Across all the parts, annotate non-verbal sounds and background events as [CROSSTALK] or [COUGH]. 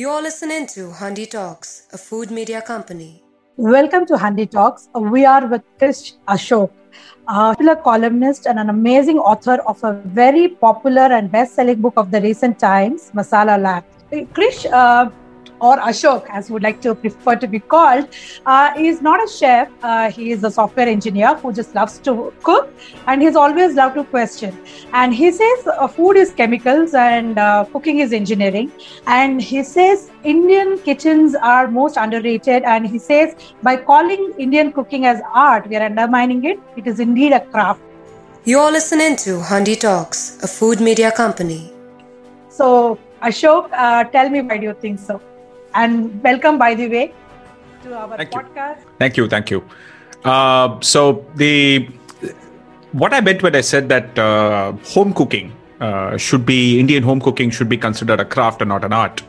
You're listening to Handi Talks, a food media company. Welcome to Handi Talks. We are with Krish Ashok, a popular columnist and an amazing author of a very popular and best-selling book of the recent times, Masala Lab. Krish, uh, or Ashok, as would like to prefer to be called, uh, is not a chef. Uh, he is a software engineer who just loves to cook, and he's always loved to question. And he says uh, food is chemicals and uh, cooking is engineering. And he says Indian kitchens are most underrated. And he says by calling Indian cooking as art, we are undermining it. It is indeed a craft. You're listening to Handi Talks, a food media company. So, Ashok, uh, tell me why do you think so? And welcome, by the way, to our thank podcast. You. Thank you. Thank you. Uh, so the what I meant when I said that uh, home cooking uh, should be Indian home cooking should be considered a craft and not an art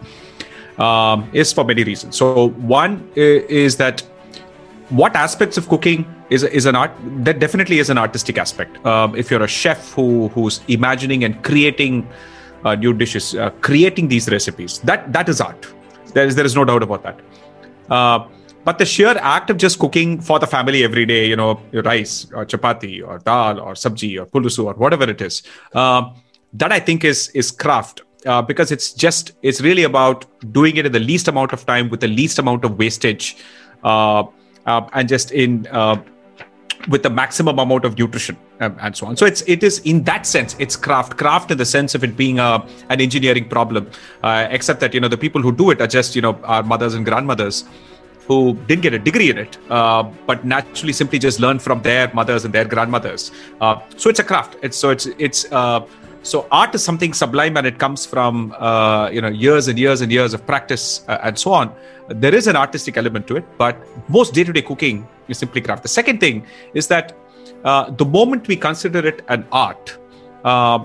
um, is for many reasons. So one is that what aspects of cooking is is an art that definitely is an artistic aspect. Um, if you're a chef who who's imagining and creating uh, new dishes, uh, creating these recipes, that that is art there is there is no doubt about that. Uh, but the sheer act of just cooking for the family every day, you know, rice or chapati or dal or sabji or pulusu or whatever it is, uh, that I think is is craft. Uh, because it's just it's really about doing it in the least amount of time with the least amount of wastage uh, uh, and just in uh, with the maximum amount of nutrition um, and so on. So it's it is in that sense it's craft craft in the sense of it being a an engineering problem, uh, except that you know the people who do it are just you know our mothers and grandmothers who didn't get a degree in it, uh, but naturally simply just learned from their mothers and their grandmothers. Uh, so it's a craft. It's so it's it's uh, so art is something sublime and it comes from uh, you know years and years and years of practice uh, and so on. There is an artistic element to it but most day-to-day cooking is simply craft. The second thing is that uh, the moment we consider it an art uh,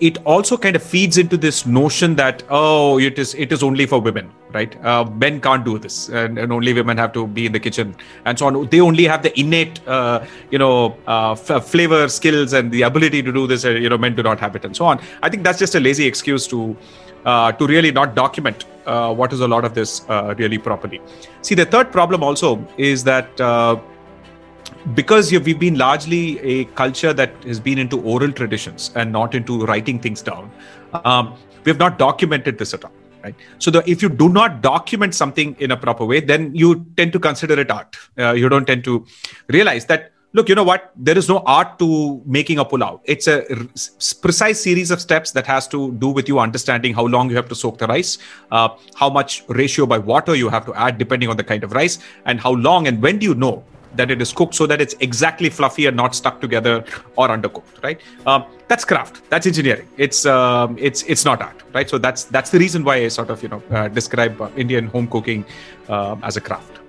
it also kind of feeds into this notion that oh it is it is only for women right? Uh, men can't do this. And, and, only women have to be in the kitchen. And so on. They only have the innate uh, you know uh, f- flavor skills and the ability to do this uh, you know men do not have it and so on. I think that's just a lazy excuse to uh, to really not document uh, what is a lot of this really properly. See the third problem also is that because we've been largely a culture that has been into oral traditions and not into writing things down, um, we have not documented this at all. Right. So the, if you do not document something in a proper way, then you tend to consider it art. Uh, you don't tend to realize that. Look, you know what? There is no art to making a pulao. It's a r- precise series of steps that has to do with you understanding how long you have to soak the rice, uh, how much ratio by water you have to add depending on the kind of rice, and how long and when do you know that it is cooked so that it's exactly fluffy and not stuck together or undercooked right? Um, that's craft. That's engineering. It's um, it's it's not art right? So that's that's the reason why i sort of you know uh, describe uh, indian home cooking uh, as a craft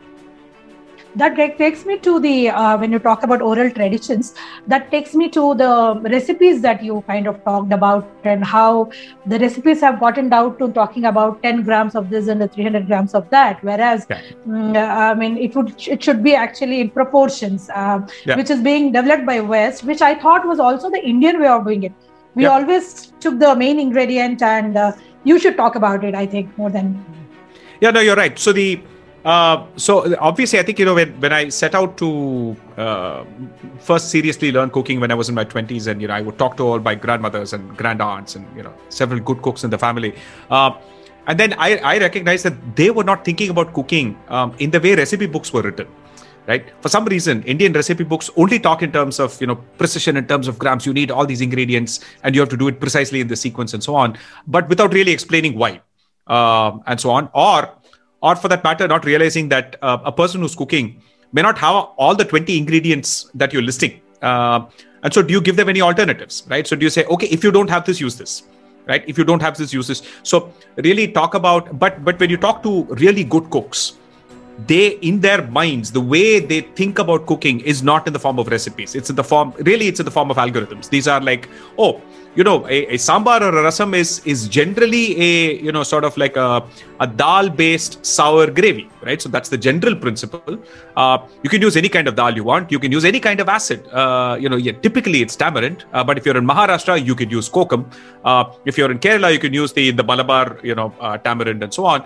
that takes me to the uh, when you talk about oral traditions that takes me to the recipes that you kind of talked about and how the recipes have gotten down to talking about 10 grams of this and the 300 grams of that whereas yeah. mm, i mean it would it should be actually in proportions uh, yeah. which is being developed by west which i thought was also the indian way of doing it we yeah. always took the main ingredient and uh, you should talk about it i think more than yeah no you're right so the uh, so obviously, I think you know when, when I set out to uh, first seriously learn cooking when I was in my twenties, and you know I would talk to all my grandmothers and grand aunts and you know several good cooks in the family, uh, and then I, I recognized that they were not thinking about cooking um, in the way recipe books were written. Right. For some reason, Indian recipe books only talk in terms of you know precision in terms of grams. You need all these ingredients, and you have to do it precisely in the sequence and so on, but without really explaining why, um, and so on. Or or for that matter, not realizing that uh, a person who's cooking may not have all the 20 ingredients that you're listing. Uh, and so, do you give them any alternatives, right? So, do you say, okay, if you don't have this, use this, right? If you don't have this, use this. So, really talk about, but but when you talk to really good cooks, they in their minds the way they think about cooking is not in the form of recipes it's in the form really it's in the form of algorithms these are like oh you know, a, a sambar or a rasam is is generally a you know sort of like a a dal based sour gravy, right? So that's the general principle. Uh, you can use any kind of dal you want. You can use any kind of acid. Uh, you know, yeah, typically it's tamarind, uh, but if you're in Maharashtra, you could use kokum. Uh, if you're in Kerala, you can use the the Malabar, you know, uh, tamarind and so on.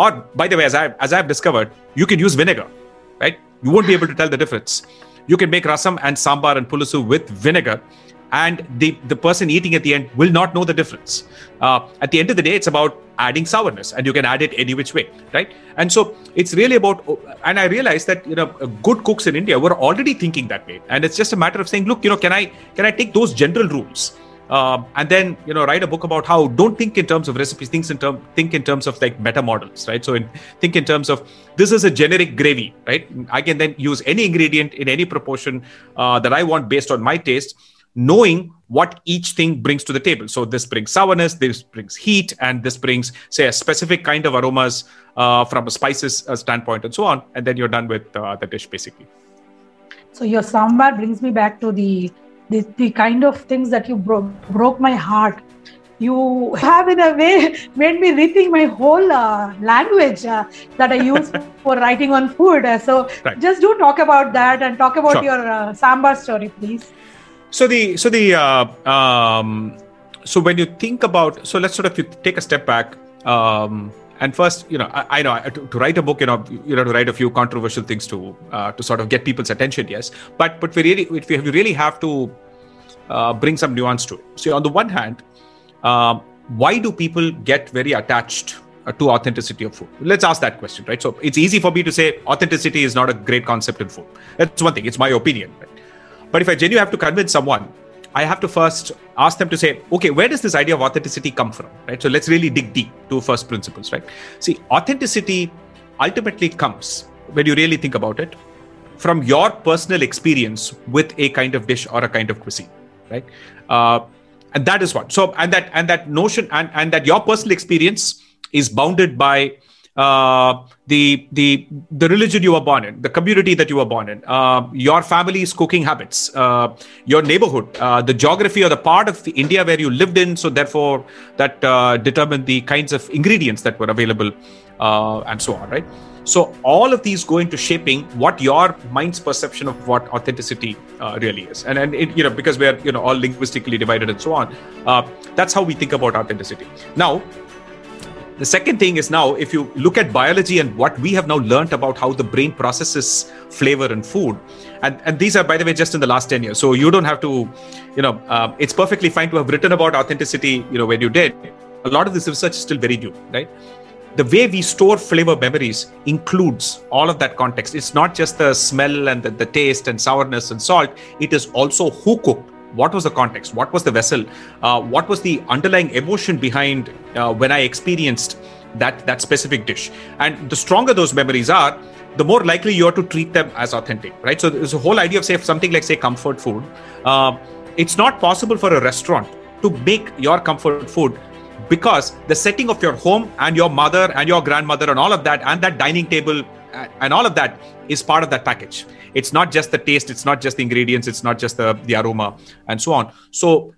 Uh, or by the way, as I as I've discovered, you can use vinegar, right? You won't be able to tell the difference. You can make rasam and sambar and pulusu with vinegar and the, the person eating at the end will not know the difference. Uh, at the end of the day, it's about adding sourness, and you can add it any which way, right? And so it's really about. And I realized that you know good cooks in India were already thinking that way, and it's just a matter of saying, look, you know, can I can I take those general rules? Uh, and then you know write a book about how don't think in terms of recipes think in term think in terms of like meta models right so in, think in terms of this is a generic gravy right i can then use any ingredient in any proportion uh, that i want based on my taste knowing what each thing brings to the table. So this brings sourness, this brings heat, and this brings, say, a specific kind of aromas uh, from a spices uh, standpoint, and so on. And then you're done with uh, the dish, basically. So your sambar brings me back to the the, the kind of things that you bro- broke my heart. You have, in a way, [LAUGHS] made me rethink my whole uh, language uh, that I [LAUGHS] use for writing on food. so right. just do talk about that and talk about sure. your uh, sambar story, please. So the so the uh, um, so when you think about so let's sort of you take a step back. Um, and first, you know, I, I know to, to, write a book, you know, you know, to write a few controversial things to uh, to sort of get people's attention. Yes, but but we really we really have to uh, bring some nuance to it. So on the one hand, um, why do people get very attached uh, to authenticity of food? Let's ask that question, right? So it's easy for me to say authenticity is not a great concept in food. That's one thing. It's my opinion. Right? But if I genuinely have to convince someone, I have to first ask them to say, okay, where does this idea of authenticity come from? Right. So let's really dig deep to first principles, right? See, authenticity ultimately comes when you really think about it from your personal experience with a kind of dish or a kind of cuisine, right? Uh, and that is what. So and that and that notion and and that your personal experience is bounded by uh, the the the religion you were born in, the community that you were born in, uh, your family's cooking habits, uh, your neighborhood, uh, the geography or the part of India where you lived in. So therefore, that uh, determined the kinds of ingredients that were available, uh, and so on. Right. So all of these go into shaping what your mind's perception of what authenticity really is, and and it, you know because we're you know all linguistically divided and so on. that's how we think about authenticity. Now the second thing is now, if you look at biology and what we have now learned about how the brain processes flavor and food, and, and these are, by the way, just in the last 10 years. So you don't have to, you know, uh, it's perfectly fine to have written about authenticity, you know, when you did. A lot of this research is still very new, right? The way we store flavor memories includes all of that context. It's not just the smell and the, the taste and sourness and salt, it is also who cooked what was the context? What was the vessel? Uh, what was the underlying emotion behind uh, when i experienced that that specific dish? And the stronger those memories are the more likely you are to treat them as authentic right? So there's a whole idea of say something like say comfort food uh, it's not possible for a restaurant to make your comfort food because the setting of your home and your mother and your grandmother and all of that and that dining table and all of that is part of that package. It's not just the taste it's not just the ingredients it's not just the, the aroma and so on. So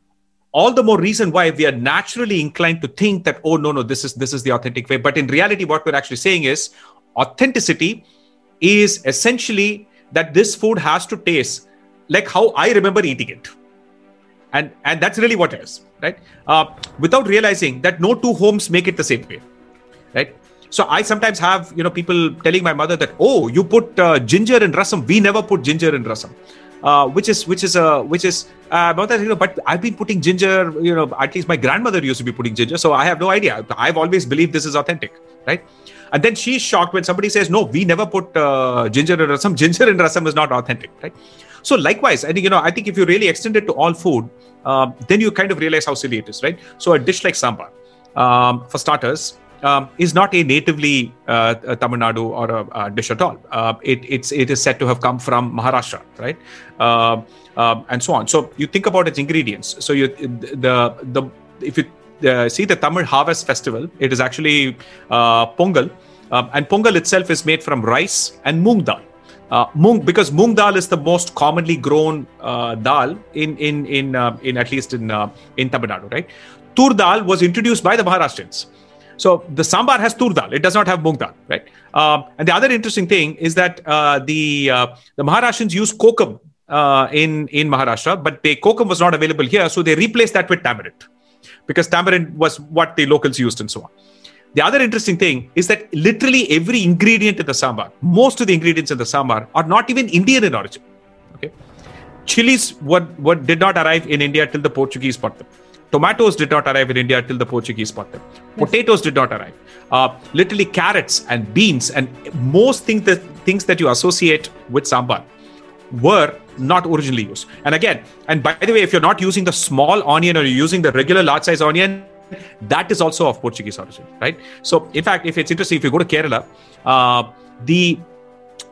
all the more reason why we are naturally inclined to think that oh no no this is this is the authentic way. But in reality what we're actually saying is authenticity is essentially that this food has to taste like how i remember eating it. And and that's really what it is right? Uh, without realizing that no two homes make it the same way right so I sometimes have you know people telling my mother that oh you put uh, ginger in rasam. We never put ginger in rasam. Uh, which is which is uh, which is uh, that you know, but I've been putting ginger. You know, at least my grandmother used to be putting ginger, so I have no idea. I've always believed this is authentic, right? And then she's shocked when somebody says, "No, we never put uh, ginger in rasam. [LAUGHS] Ginger in rasam is not authentic, right?" So likewise, I think you know, I think if you really extend it to all food, uh, then you kind of realize how silly it is, right? So a dish like sambar, um, for starters, um, is not a natively uh, a Tamil Nadu or a, a dish at all. Uh, it, it's it is said to have come from Maharashtra, right, uh, um, and so on. So you think about its ingredients. So you the the if you uh, see the Tamil Harvest Festival, it is actually uh, pongal, um, and pongal itself is made from rice and moong dal. Uh, mung, because mung dal is the most commonly grown uh, dal in in in uh, in at least in uh, in Tamil Nadu, right? Tur dal was introduced by the Maharashtrians. So the sambar has tur dal; it does not have mung dal, right? Um, and the other interesting thing is that uh, the uh, the Maharashtrians use kokum in in Maharashtra, but the kokum was not available here, so they replaced that with tamarind because tamarind was what the locals used and so on. The other interesting thing is that literally every ingredient in the sambar, most of the ingredients in the sambar, are not even Indian in origin. Okay, chilies what what did not arrive in India till the Portuguese brought them. Tomatoes did not arrive in India till the Portuguese brought them. Yes. Potatoes did not arrive. Uh, literally carrots and beans and most things that things that you associate with sambar were not originally used. And again, and by the way, if you're not using the small onion or you're using the regular large size onion, that is also of Portuguese origin, right? So, in fact, if it's interesting, if you go to Kerala, uh, the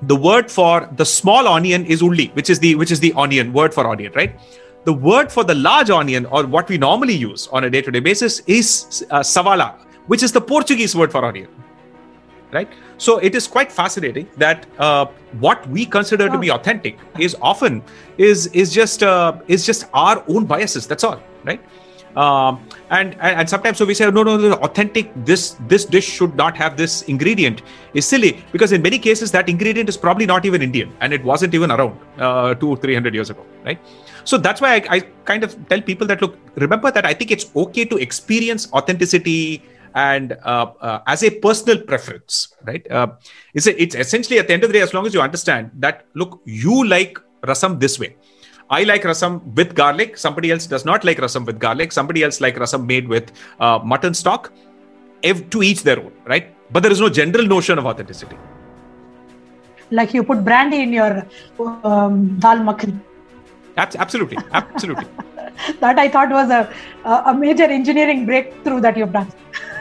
the word for the small onion is ulli, which is the which is the onion word for onion, right? The word for the large onion, or what we normally use on a day-to-day basis, is uh, savala, which is the Portuguese word for onion, right? So it is quite fascinating that uh, what we consider to be authentic is often is is just uh, is just our own biases. That's all, right? Um, and, and sometimes so we say no no no authentic. This this dish should not have this ingredient. Is silly because in many cases that ingredient is probably not even indian and it wasn't even around uh, two or three hundred years ago right? So that's why I, I, kind of tell people that look remember that i think it's okay to experience authenticity and uh, uh, as a personal preference right? Uh, it's, a, it's essentially at the end of the day as long as you understand that look you like rasam this way I like rasam with garlic. Somebody else does not like rasam with garlic. Somebody else like rasam made with uh, mutton stock. If, to each their own, right? But there is no general notion of authenticity. Like you put brandy in your um, dal makhani. Absolutely, absolutely. [LAUGHS] that I thought was a a major engineering breakthrough that you've done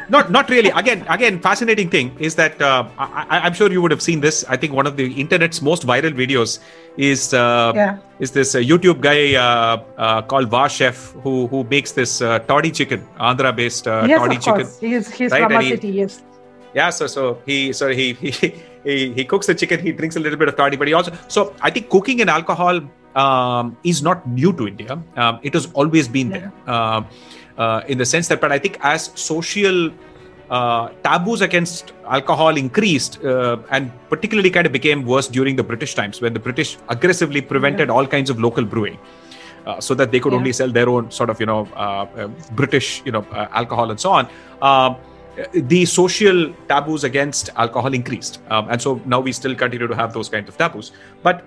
not not really. Again, again, fascinating thing is that uh, I, am sure you would have seen this. I think one of the internet's most viral videos is uh, yeah. is this uh, YouTube guy uh, uh, called Vahchef who who makes this uh, toddy chicken, Andhra based uh, yes, toddy of chicken. Course. He's he's right? from our city. Yes. Yeah, so so he so he, [LAUGHS] he he he cooks the chicken. He drinks a little bit of toddy, but he also so I think cooking and alcohol um, is not new to India. Um, it has always been yeah. there. Um, uh, in the sense that, but I think as social uh, taboos against alcohol increased uh, and particularly kind of became worse during the British times when the British aggressively prevented yeah. all kinds of local brewing. Uh, so that they could yeah. only sell their own sort of you know uh, uh, British you know uh, alcohol and so on. Um, the social taboos against alcohol increased, um, and so now we still continue to have those kinds of taboos. But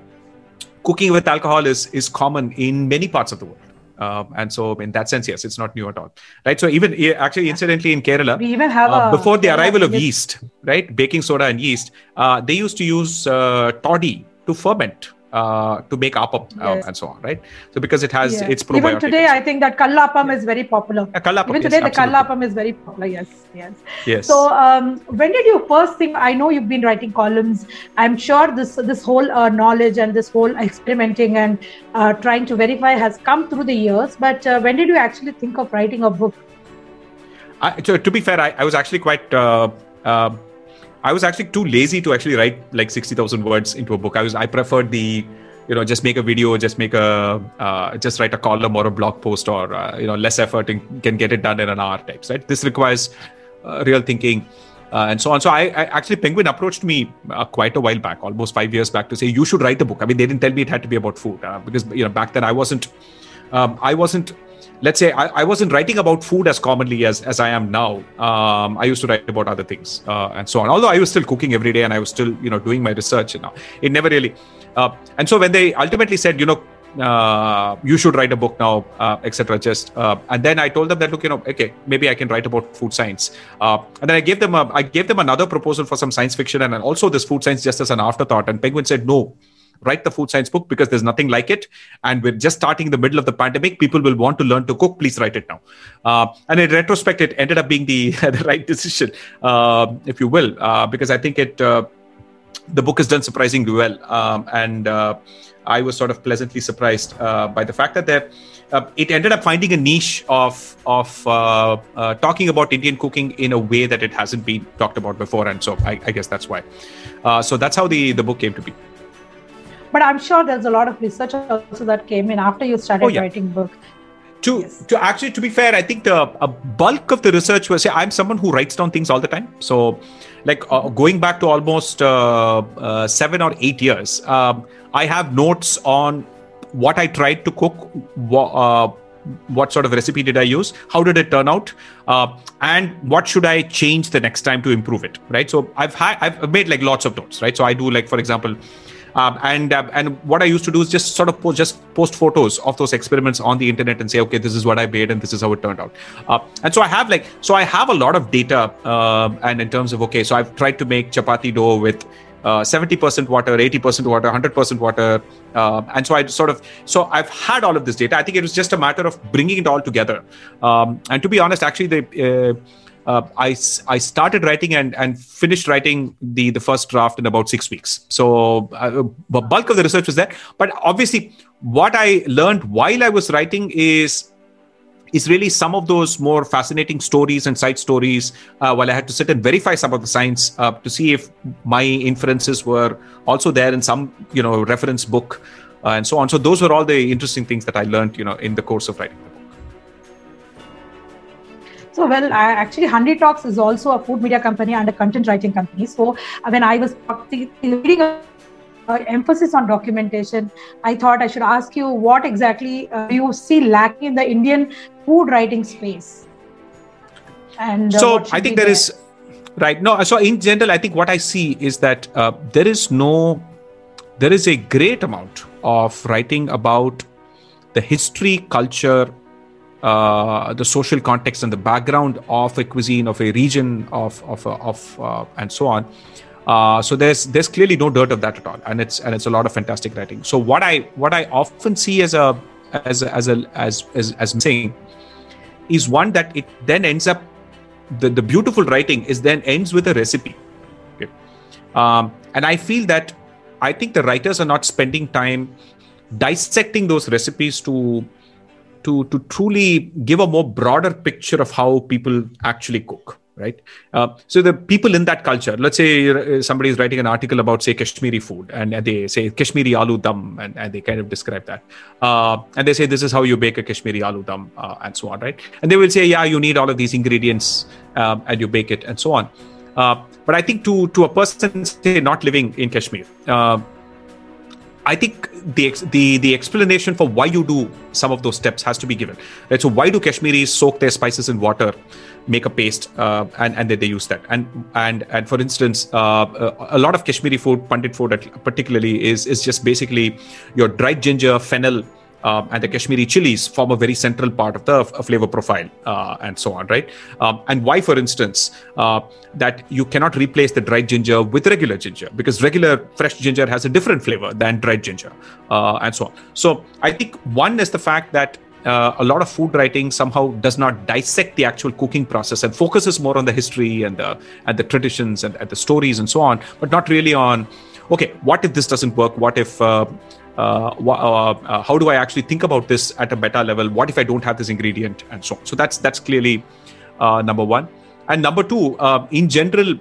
cooking with alcohol is is common in many parts of the world. Um, and so, in that sense, yes, it's not new at all, right? So, even actually, incidentally, in Kerala, we even have uh, before the arrival of yeast, right, baking soda and yeast, uh, they used to use uh, toddy to ferment uh, to make appam uh, yes. and so on, right? So because it has yes. its probiotics. Even today, I think that kallappam yeah. is very popular. Yeah, kallappam, Even today, yes, the kallappam is very popular. Yes, yes. Yes. So um, when did you first think? I know you've been writing columns. I'm sure this this whole uh, knowledge and this whole experimenting and uh, trying to verify has come through the years. But uh, when did you actually think of writing a book? I, to, to, be fair, I, I was actually quite. I was actually too lazy to actually write like 60,000 words into a book. I was I preferred the you know just make a video just make a uh, just write a column or a blog post or uh, you know less effort and can get it done in an hour types right? This requires uh, real thinking uh, and so on. So I, I, actually penguin approached me uh, quite a while back almost five years back to say you should write a book. I mean they didn't tell me it had to be about food uh, because you know back then i wasn't um, i wasn't let's say I, I, wasn't writing about food as commonly as, as I am now. Um, I used to write about other things uh, and so on. Although I was still cooking every day and I was still, you know, doing my research. You know, it never really. Uh, and so when they ultimately said, you know, uh, you should write a book now, uh, etc. Just uh, and then I told them that look, you know, okay, maybe I can write about food science. Uh, and then I gave them a, I gave them another proposal for some science fiction and also this food science just as an afterthought. And Penguin said no write the food science book because there's nothing like it. And we're just starting in the middle of the pandemic. People will want to learn to cook. Please write it now. Uh, and in retrospect, it ended up being the, [LAUGHS] the right decision, uh, if you will, uh, because I think it uh, the book has done surprisingly well. Um, and uh, I was sort of pleasantly surprised by the fact that there. Uh, it ended up finding a niche of of uh, uh, talking about Indian cooking in a way that it hasn't been talked about before, and so I, I guess that's why. so that's how the the book came to be. But i'm sure there's a lot of research also that came in after you started Oh, yeah. writing book to Yes. to actually to be fair i think the a bulk of the research was i'm someone who writes down things all the time so like uh, going back to almost uh, uh, 7 or 8 years um, i have notes on what i tried to cook wha- uh, what sort of recipe did i use how did it turn out uh, and what should i change the next time to improve it right so i've had i've made like lots of notes right so i do like for example um, and uh, and what I used to do is just sort of just post photos of those experiments on the internet and say, okay, this is what I made and this is how it turned out. Uh, and so I have like so I have a lot of data, um and in terms of okay, so I've tried to make chapati dough with. Uh, 70% water 80% water 100% water uh, and so i sort of so i've had all of this data i think it was just a matter of bringing it all together um, and to be honest actually the uh, I, I started writing and, and finished writing the, the first draft in about six weeks. So uh, the bulk of the research was there. But obviously, what I learned while I was writing is is really some of those more fascinating stories and side stories. Uh, while I had to sit and verify some of the science uh, to see if my inferences were also there in some you know reference book uh, and so on. So those were all the interesting things that I learned you know in the course of writing. So, well, I, actually, Handi Talks is also a food media company and a content writing company. So, when I was reading uh, emphasis on documentation, I thought I should ask you what exactly uh, you see lacking in the Indian food writing space? And uh, so I think there is right. No, so in general, I think what I see is that uh, there is no, there is a great amount of writing about the history, culture, uh, the social context, and the background of a cuisine, of a region, of of of uh, and so on. Uh, so there's there's clearly no dirt of that at all, and it's and it's a lot of fantastic writing. So what I what I often see as a as a, as a as as as I'm saying is one that it then ends up the, the beautiful writing is then ends with a recipe okay? um, and i feel that i think the writers are not spending time dissecting those recipes to to to truly give a more broader picture of how people actually cook right? Uh, so the people in that culture let's say uh, somebody is writing an article about say kashmiri food and, and they say kashmiri aloo dum and, and they kind of describe that. Uh, and they say this is how you bake a kashmiri aloo dum uh, and so on right? And they will say yeah you need all of these ingredients um, and you bake it and so on. Uh, but i think to to a person say not living in kashmir I think the the the explanation for why you do some of those steps has to be given. Right. So why do Kashmiris soak their spices in water, make a paste, uh, and and then they use that? And and and for instance, uh, a lot of Kashmiri food, Pandit food particularly, is is just basically your dried ginger, fennel. Um, and the Kashmiri chilies form a very central part of the f- flavor profile, uh, and so on, right? Um, and why, for instance, uh, that you cannot replace the dried ginger with regular ginger because regular fresh ginger has a different flavor than dried ginger, uh, and so on. So I think one is the fact that uh, a lot of food writing somehow does not dissect the actual cooking process and focuses more on the history and the and the traditions and, and the stories and so on, but not really on okay, what if this doesn't work? What if uh, uh, uh, Uh, uh, uh, how do I actually think about this at a meta level? What if I don't have this ingredient and so on? So that's that's clearly uh, number one. And number two, in general,